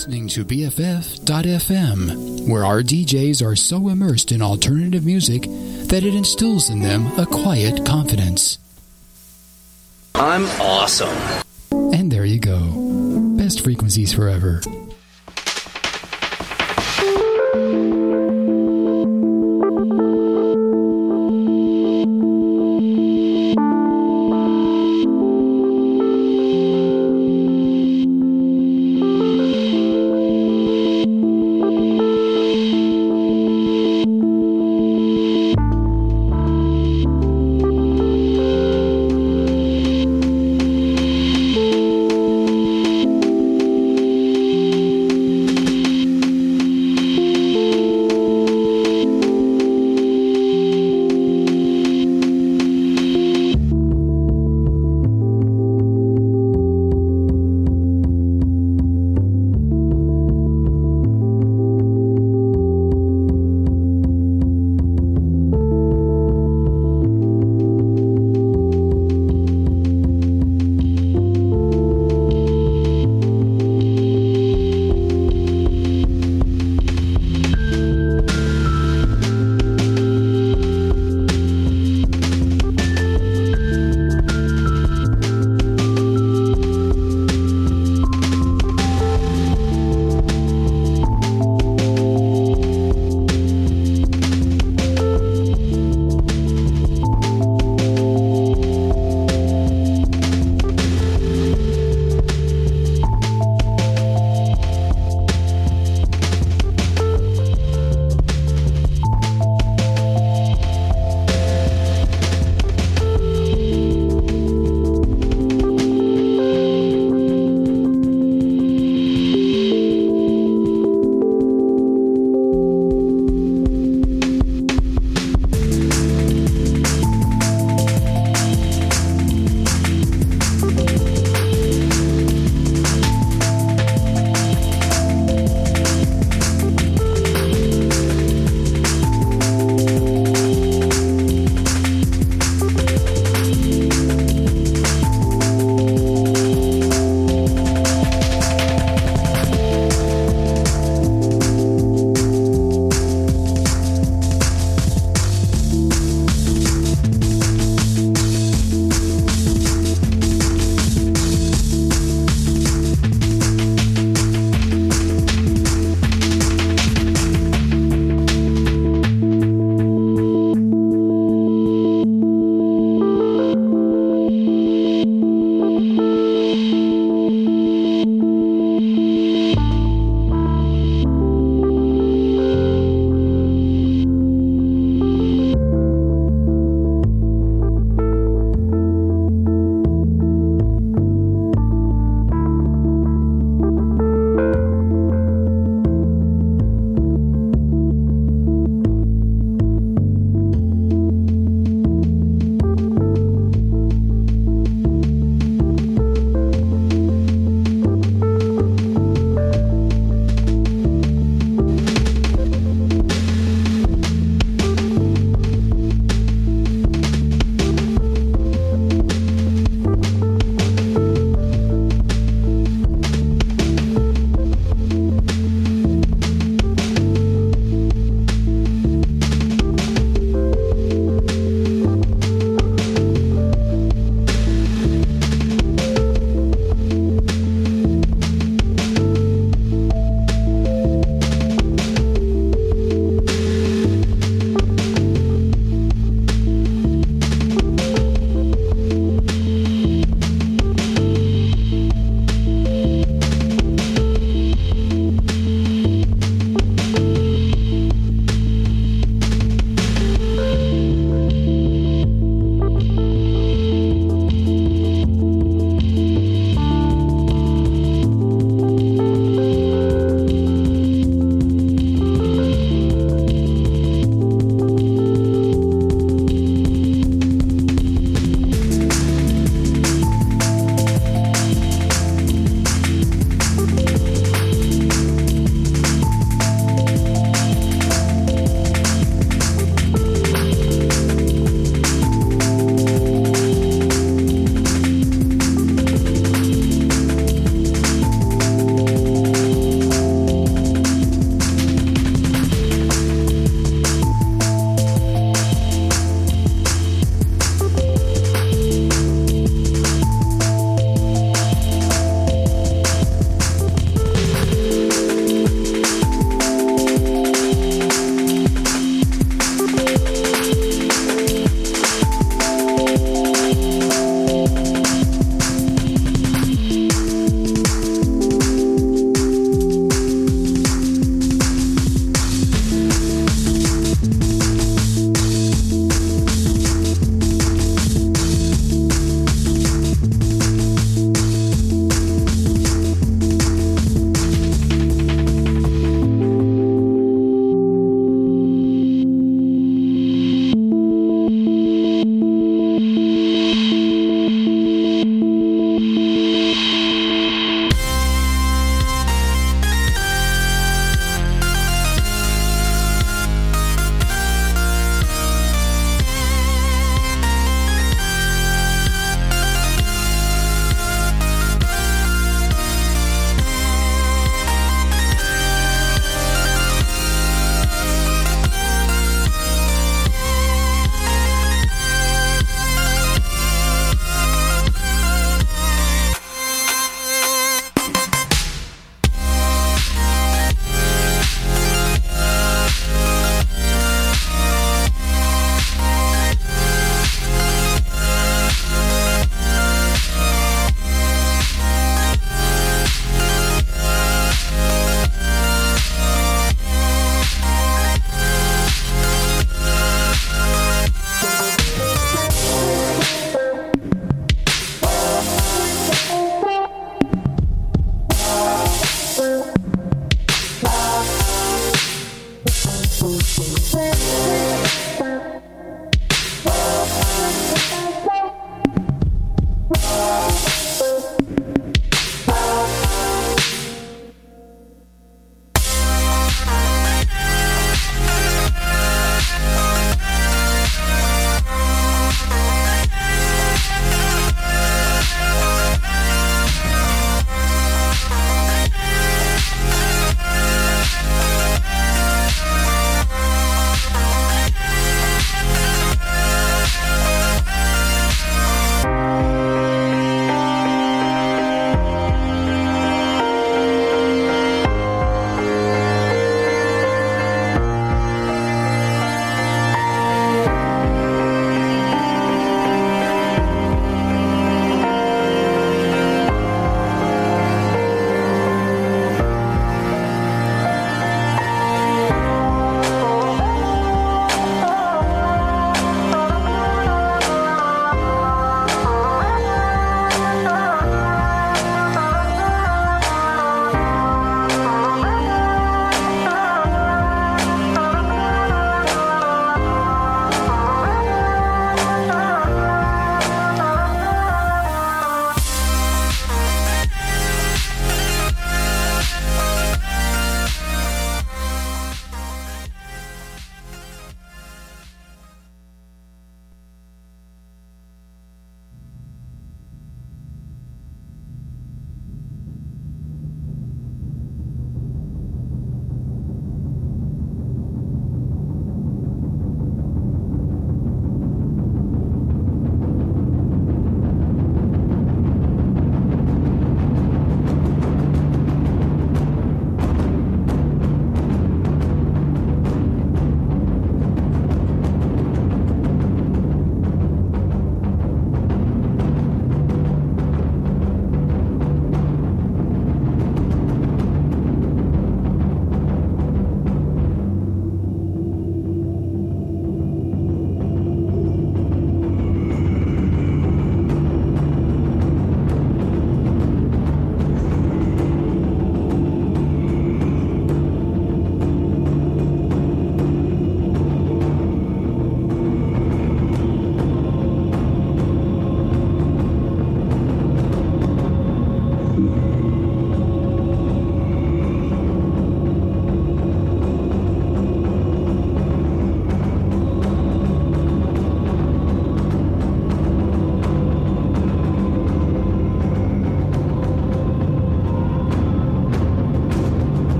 listening to BFF.FM, where our DJs are so immersed in alternative music that it instills in them a quiet confidence. I'm awesome. And there you go. Best frequencies forever.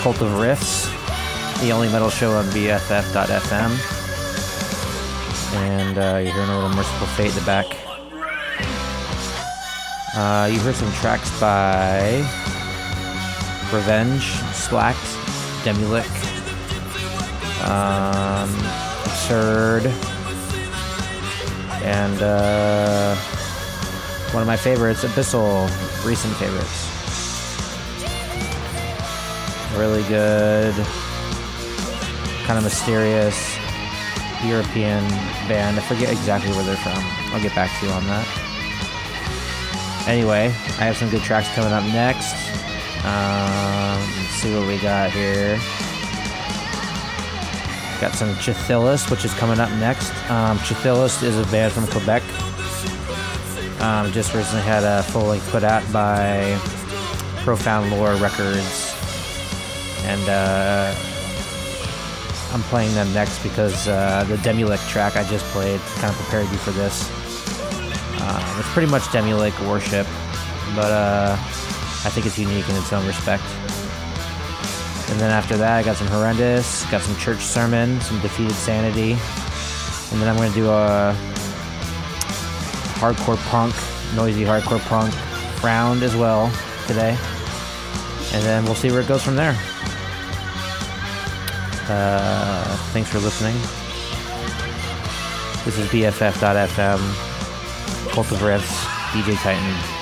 Cult of Riffs, the only metal show on BFF.fm. And uh, you're hearing a little Mercyful Fate in the back. Uh, you heard some tracks by Revenge, Slægt, Demilich, um, Absurd, and uh, one of my favorites, Abyssal, recent favorites. Really good, kind of mysterious European band. I forget exactly where they're from. I'll get back to you on that. Anyway, I have some good tracks coming up next. Um, let's see what we got here. Got some Chthe'ilist, which is coming up next. Um, is a band from Quebec. Um, just recently had a full length put out by Profound Lore Records. And uh, I'm playing them next because uh, the Demilich track I just played kind of prepared you for this. Um, it's pretty much Demilich worship, but uh, I think it's unique in its own respect. And then after that, I got some Horrendous, got some Crypt Sermon, some Defeated Sanity, and then I'm going to do a hardcore punk, noisy hardcore punk round as well today. And then we'll see where it goes from there. Uh, thanks for listening. This is BFF.FM, Cult of Riffs, DJ Titan.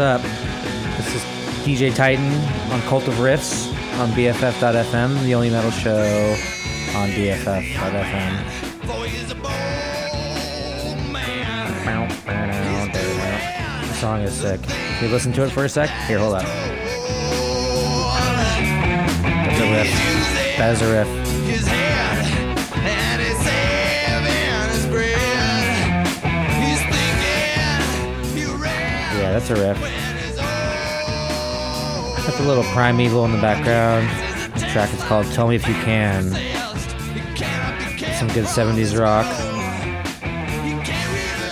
Up? This is DJ Titan on Cult of Riffs on BFF.FM, the only metal show on BFF.FM. The song is sick. Can you listen to it for a sec? Here, hold up. That's a riff. That is a riff. That's a riff. That's a little primeval in the background. This track is called Tell Me If You Can. Some good 70s rock.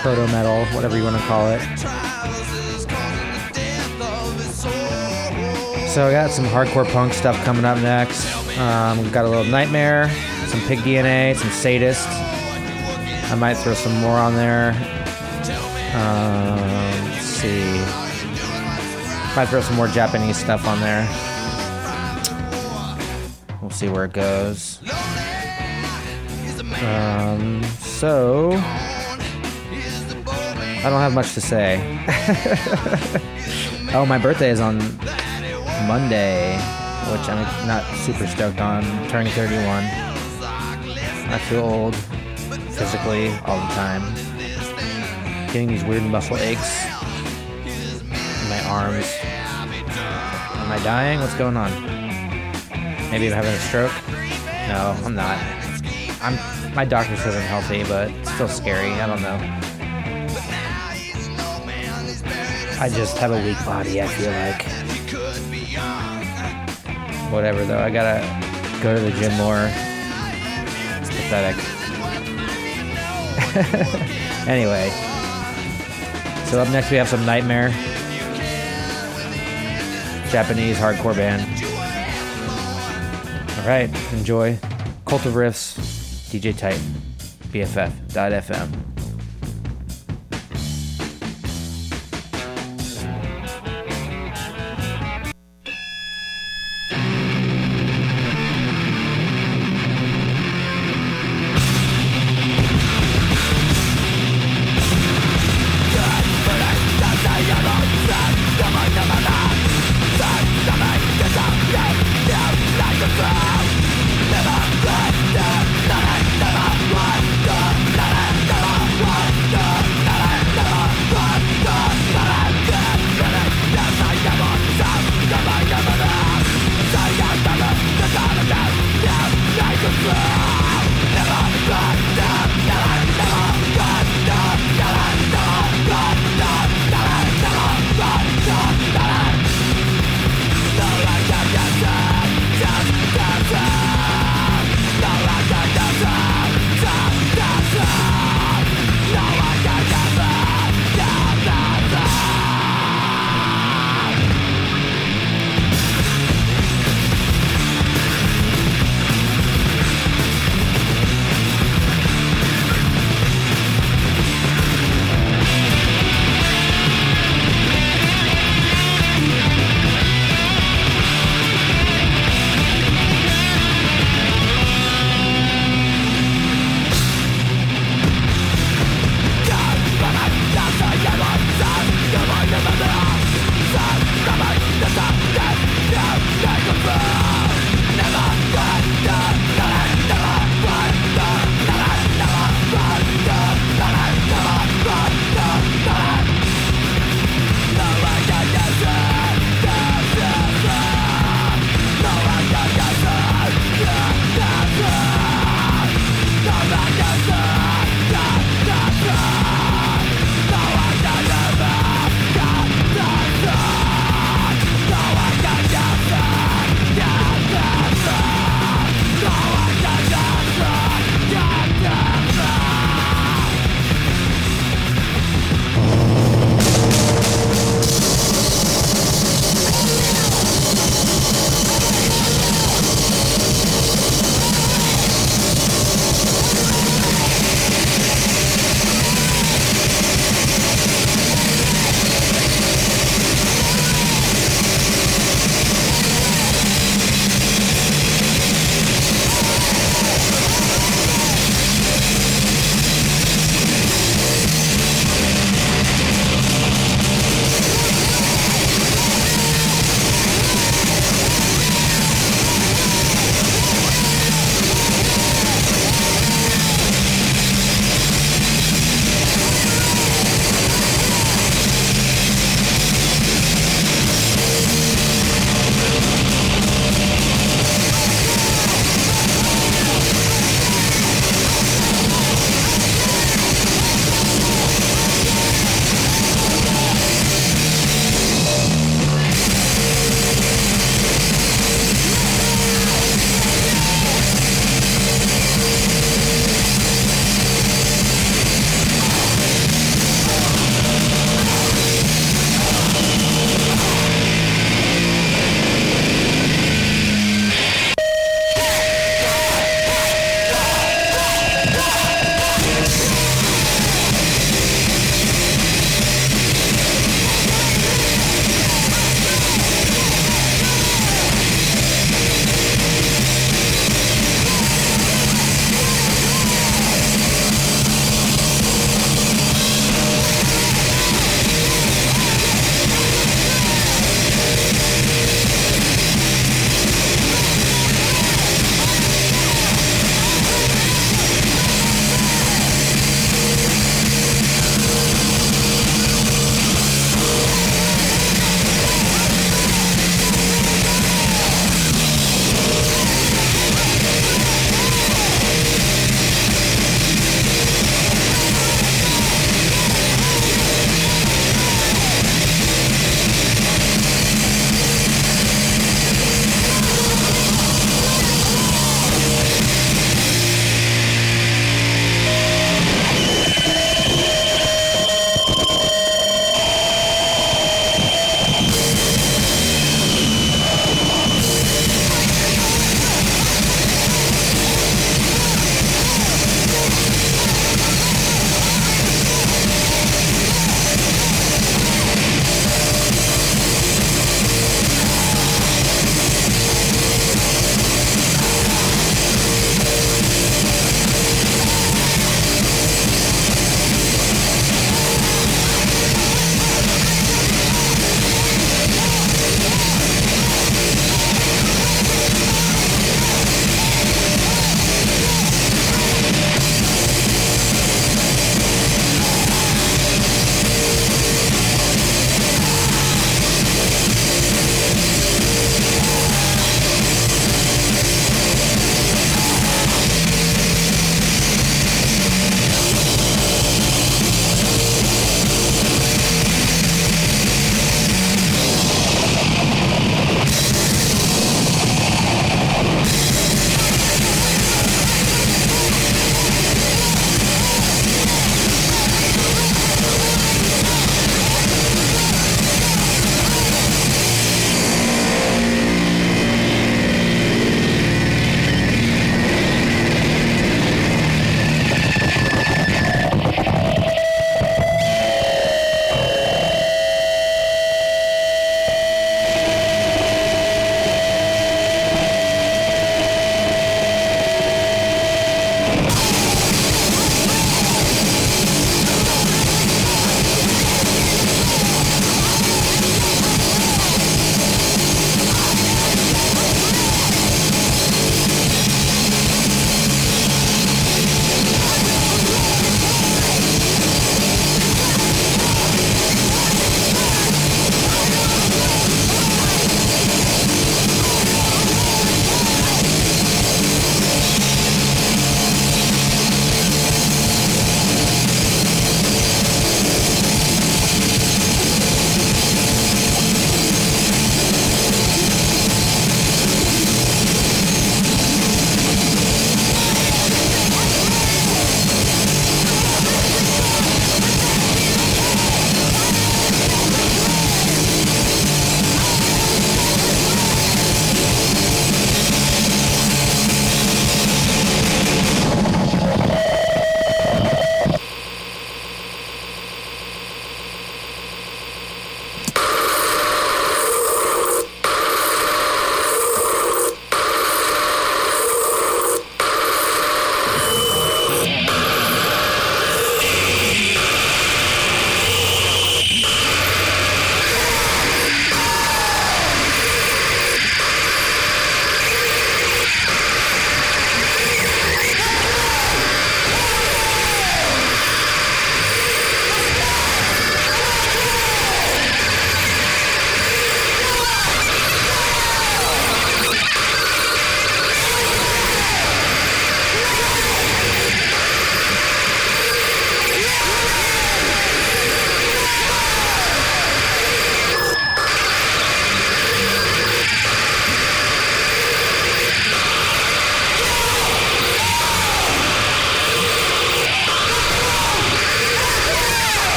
Proto metal, whatever you want to call it. So I got some hardcore punk stuff coming up next. Um, we've got a little Nightmare, some Pig DNA, some Sadist. I might throw some more on there. Um, see. Might throw some more Japanese stuff on there. We'll see where it goes. Um, so I don't have much to say. oh, my birthday is on Monday, which I'm not super stoked on. Turning 31. I feel old physically all the time. Getting these weird muscle aches arms. Am I dying? What's going on? Maybe I'm having a stroke? No, I'm not. I'm my doctor says I'm healthy, but it's still scary. I don't know. I just have a weak body, I feel like. Whatever though, I gotta go to the gym more. It's pathetic. anyway. So up next we have some Nightmare. Japanese hardcore band. Alright, enjoy. Cult of Riffs, DJ Titan, BFF.FM.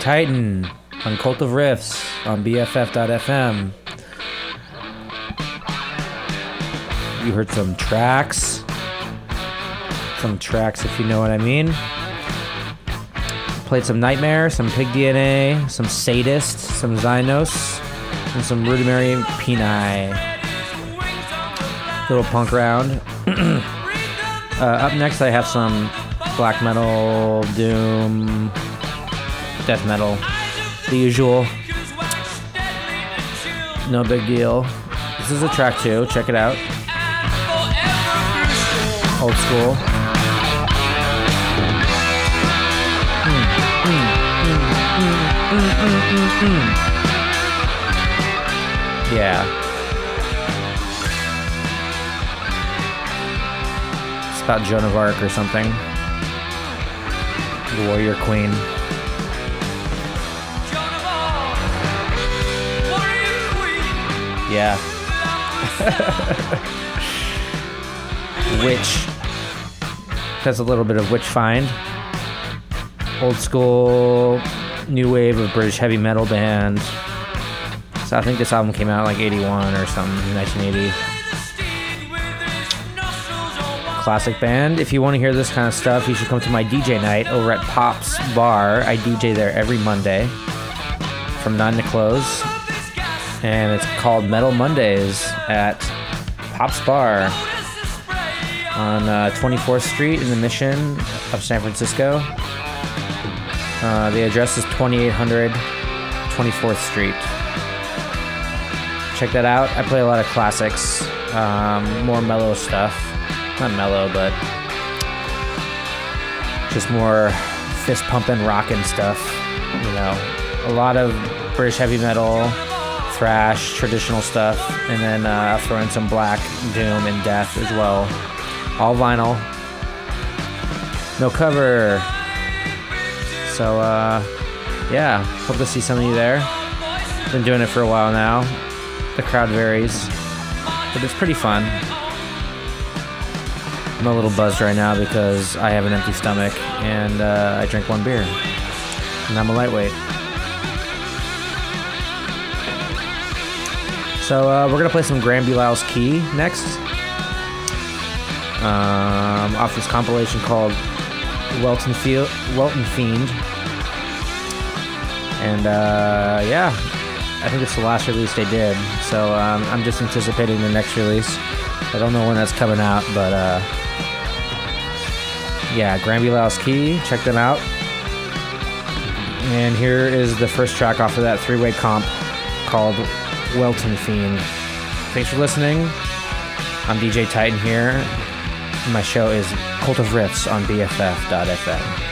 Titan on Cult of Riffs on BFF.fm. You heard some tracks. Some tracks, if you know what I mean. Played some Nightmare, some Pig DNA, some Sadist, some Zyanose, and some Rudimentary Peni. Little punk round. uh, up next, I have some black metal, doom, death metal, the usual. No big deal. This is a track too. Check it out. Old school. Yeah. It's about Joan of Arc or something. The warrior queen. Yeah. Witch. That's a little bit of Witchfynde. Old school, new wave of British heavy metal band. So I think this album came out like 81 or something, 1980. Classic band. If you want to hear this kind of stuff, you should come to my DJ night over at Pop's Bar. I DJ there every Monday from 9 to close. And it's called Metal Mondays at Pop's Bar on uh, 24th Street in the Mission of San Francisco. Uh, the address is 2800 24th Street. Check that out. I play a lot of classics, um, more mellow stuff. Not mellow, but just more fist pumping, rocking stuff. You know, a lot of British heavy metal, thrash, traditional stuff, and then uh, throw in some black, doom, and death as well. All vinyl. No cover. So, uh, yeah, hope to see some of you there. Been doing it for a while now. The crowd varies, but it's pretty fun. I'm a little buzzed right now because I have an empty stomach and uh, I drank one beer. And I'm a lightweight. So uh, we're gonna play some Grand Belial's Key next. Um, off this compilation called Welton Field, Weltenfeind, and uh, yeah, I think it's the last release they did. So um, I'm just anticipating the next release. I don't know when that's coming out, but uh, yeah, Grand Belial's Key. Check them out. And here is the first track off of that three-way comp called Weltenfeind. Thanks for listening. I'm DJ Titan here. My show is Cult of Riffs on BFF.fm.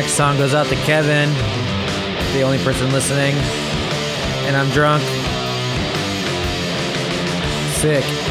next song goes out to Kevin, the only person listening, and I'm drunk. Sick.